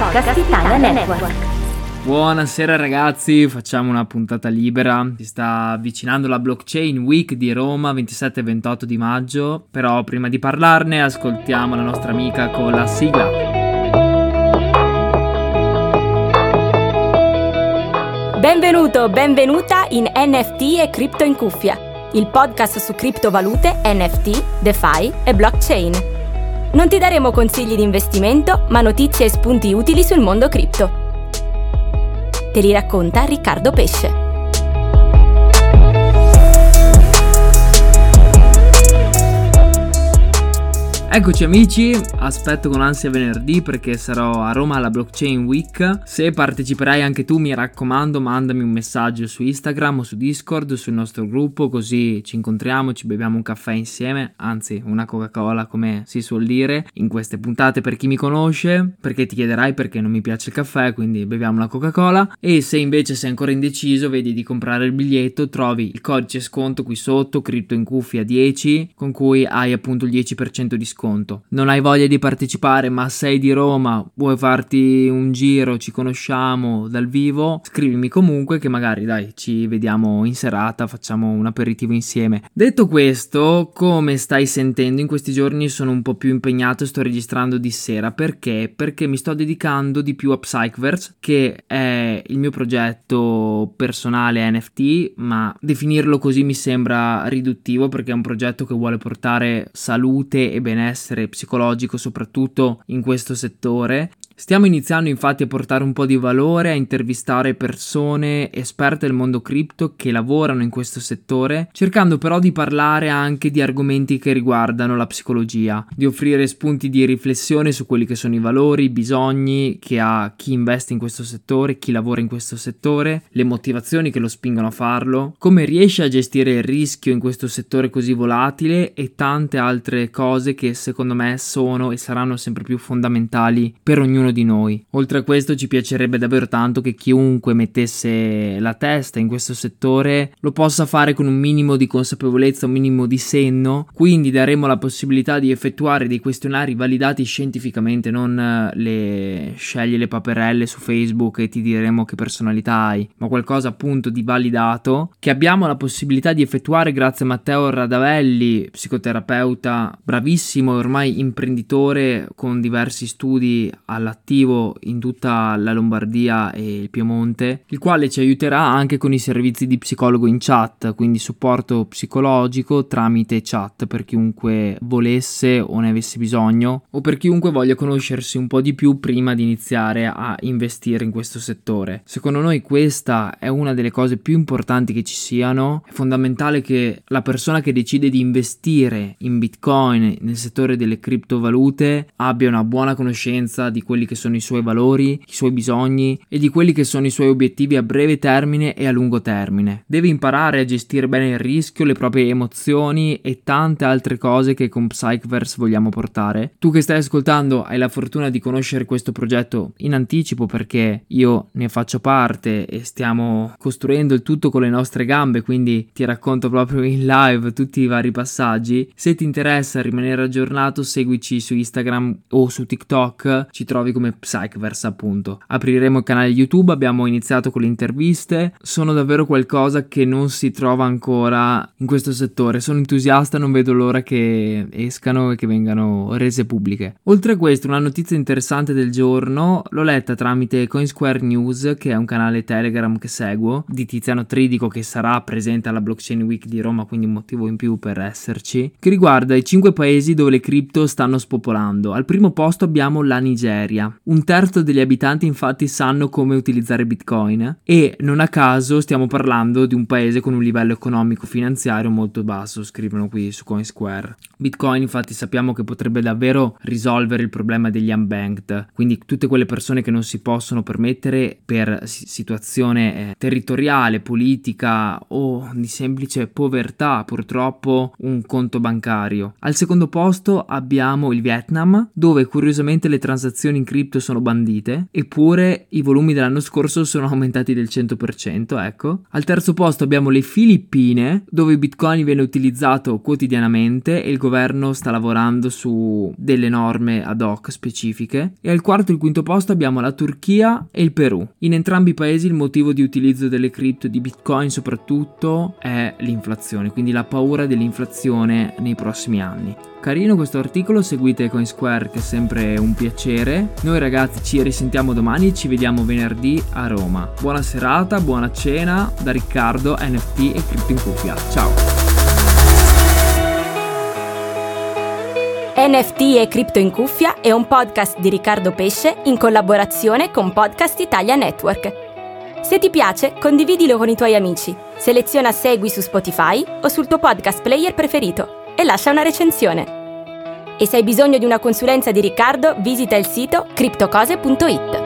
podcast Italia Network. Buonasera ragazzi, facciamo una puntata libera. Si sta avvicinando la Blockchain Week di Roma 27 e 28 di maggio, però prima di parlarne ascoltiamo la nostra amica con la sigla. Benvenuto, benvenuta in NFT e Cripto in cuffia, il podcast su criptovalute, NFT, DeFi e blockchain. Non ti daremo consigli di investimento, ma notizie e spunti utili sul mondo cripto. Te li racconta Riccardo Pesce. Eccoci amici, aspetto con ansia venerdì perché sarò a Roma alla Blockchain Week. Se parteciperai anche tu, mi raccomando, mandami un messaggio su Instagram o su Discord, sul nostro gruppo, così ci incontriamo, ci beviamo un caffè insieme, anzi una Coca-Cola come si suol dire in queste puntate per chi mi conosce, perché ti chiederai perché non mi piace il caffè, quindi beviamo una Coca-Cola. E se invece sei ancora indeciso, vedi di comprare il biglietto, trovi il codice sconto qui sotto, cripto in cuffia 10, con cui hai appunto il 10% di sconto sconto. Non hai voglia di partecipare, ma sei di Roma, vuoi farti un giro, ci conosciamo dal vivo, scrivimi comunque che magari dai, ci vediamo in serata, facciamo un aperitivo insieme. Detto questo, come stai sentendo in questi giorni sono un po' più impegnato e sto registrando di sera perché? Perché mi sto dedicando di più a Psychverse, che è il mio progetto personale NFT, ma definirlo così mi sembra riduttivo perché è un progetto che vuole portare salute e benessere benessere psicologico soprattutto in questo settore Stiamo iniziando infatti a portare un po' di valore, a intervistare persone esperte del mondo cripto che lavorano in questo settore, cercando però di parlare anche di argomenti che riguardano la psicologia, di offrire spunti di riflessione su quelli che sono i valori, i bisogni che ha chi investe in questo settore, chi lavora in questo settore, le motivazioni che lo spingono a farlo, come riesce a gestire il rischio in questo settore così volatile e tante altre cose che secondo me sono e saranno sempre più fondamentali per ognuno di noi. Oltre a questo ci piacerebbe davvero tanto che chiunque mettesse la testa in questo settore lo possa fare con un minimo di consapevolezza, un minimo di senno, quindi daremo la possibilità di effettuare dei questionari validati scientificamente, non eh, le scegli le paperelle su Facebook e ti diremo che personalità hai, ma qualcosa appunto di validato che abbiamo la possibilità di effettuare grazie a Matteo Radavelli, psicoterapeuta bravissimo e ormai imprenditore con diversi studi alla attivo in tutta la Lombardia e il Piemonte, il quale ci aiuterà anche con i servizi di psicologo in chat, quindi supporto psicologico tramite chat per chiunque volesse o ne avesse bisogno o per chiunque voglia conoscersi un po' di più prima di iniziare a investire in questo settore. Secondo noi questa è una delle cose più importanti che ci siano, è fondamentale che la persona che decide di investire in Bitcoin nel settore delle criptovalute abbia una buona conoscenza di quelli che sono i suoi valori, i suoi bisogni e di quelli che sono i suoi obiettivi a breve termine e a lungo termine. Deve imparare a gestire bene il rischio, le proprie emozioni e tante altre cose che con Psychverse vogliamo portare. Tu che stai ascoltando hai la fortuna di conoscere questo progetto in anticipo perché io ne faccio parte e stiamo costruendo il tutto con le nostre gambe, quindi ti racconto proprio in live tutti i vari passaggi. Se ti interessa rimanere aggiornato, seguici su Instagram o su TikTok, ci trovi come come Psychverse appunto. Apriremo il canale YouTube, abbiamo iniziato con le interviste, sono davvero qualcosa che non si trova ancora in questo settore, sono entusiasta, non vedo l'ora che escano e che vengano rese pubbliche. Oltre a questo, una notizia interessante del giorno l'ho letta tramite Coinsquare News, che è un canale Telegram che seguo, di Tiziano Tridico che sarà presente alla Blockchain Week di Roma, quindi un motivo in più per esserci, che riguarda i 5 paesi dove le cripto stanno spopolando. Al primo posto abbiamo la Nigeria, un terzo degli abitanti infatti sanno come utilizzare Bitcoin e non a caso stiamo parlando di un paese con un livello economico-finanziario molto basso, scrivono qui su Coinsquare. Bitcoin infatti sappiamo che potrebbe davvero risolvere il problema degli unbanked, quindi tutte quelle persone che non si possono permettere per situazione eh, territoriale, politica o di semplice povertà purtroppo un conto bancario. Al secondo posto abbiamo il Vietnam dove curiosamente le transazioni in cripto sono bandite, eppure i volumi dell'anno scorso sono aumentati del 100%, ecco. Al terzo posto abbiamo le Filippine, dove il Bitcoin viene utilizzato quotidianamente e il governo sta lavorando su delle norme ad hoc specifiche. E al quarto e il quinto posto abbiamo la Turchia e il Perù. In entrambi i paesi il motivo di utilizzo delle cripto di Bitcoin soprattutto è l'inflazione, quindi la paura dell'inflazione nei prossimi anni. Carino questo articolo, seguite CoinSquare che è sempre un piacere. Noi ragazzi ci risentiamo domani ci vediamo venerdì a Roma. Buona serata, buona cena da Riccardo, NFT e Crypto in Cuffia. Ciao! NFT e Crypto in Cuffia è un podcast di Riccardo Pesce in collaborazione con Podcast Italia Network. Se ti piace, condividilo con i tuoi amici. Seleziona Segui su Spotify o sul tuo podcast player preferito e lascia una recensione. E se hai bisogno di una consulenza di Riccardo, visita il sito criptocose.it.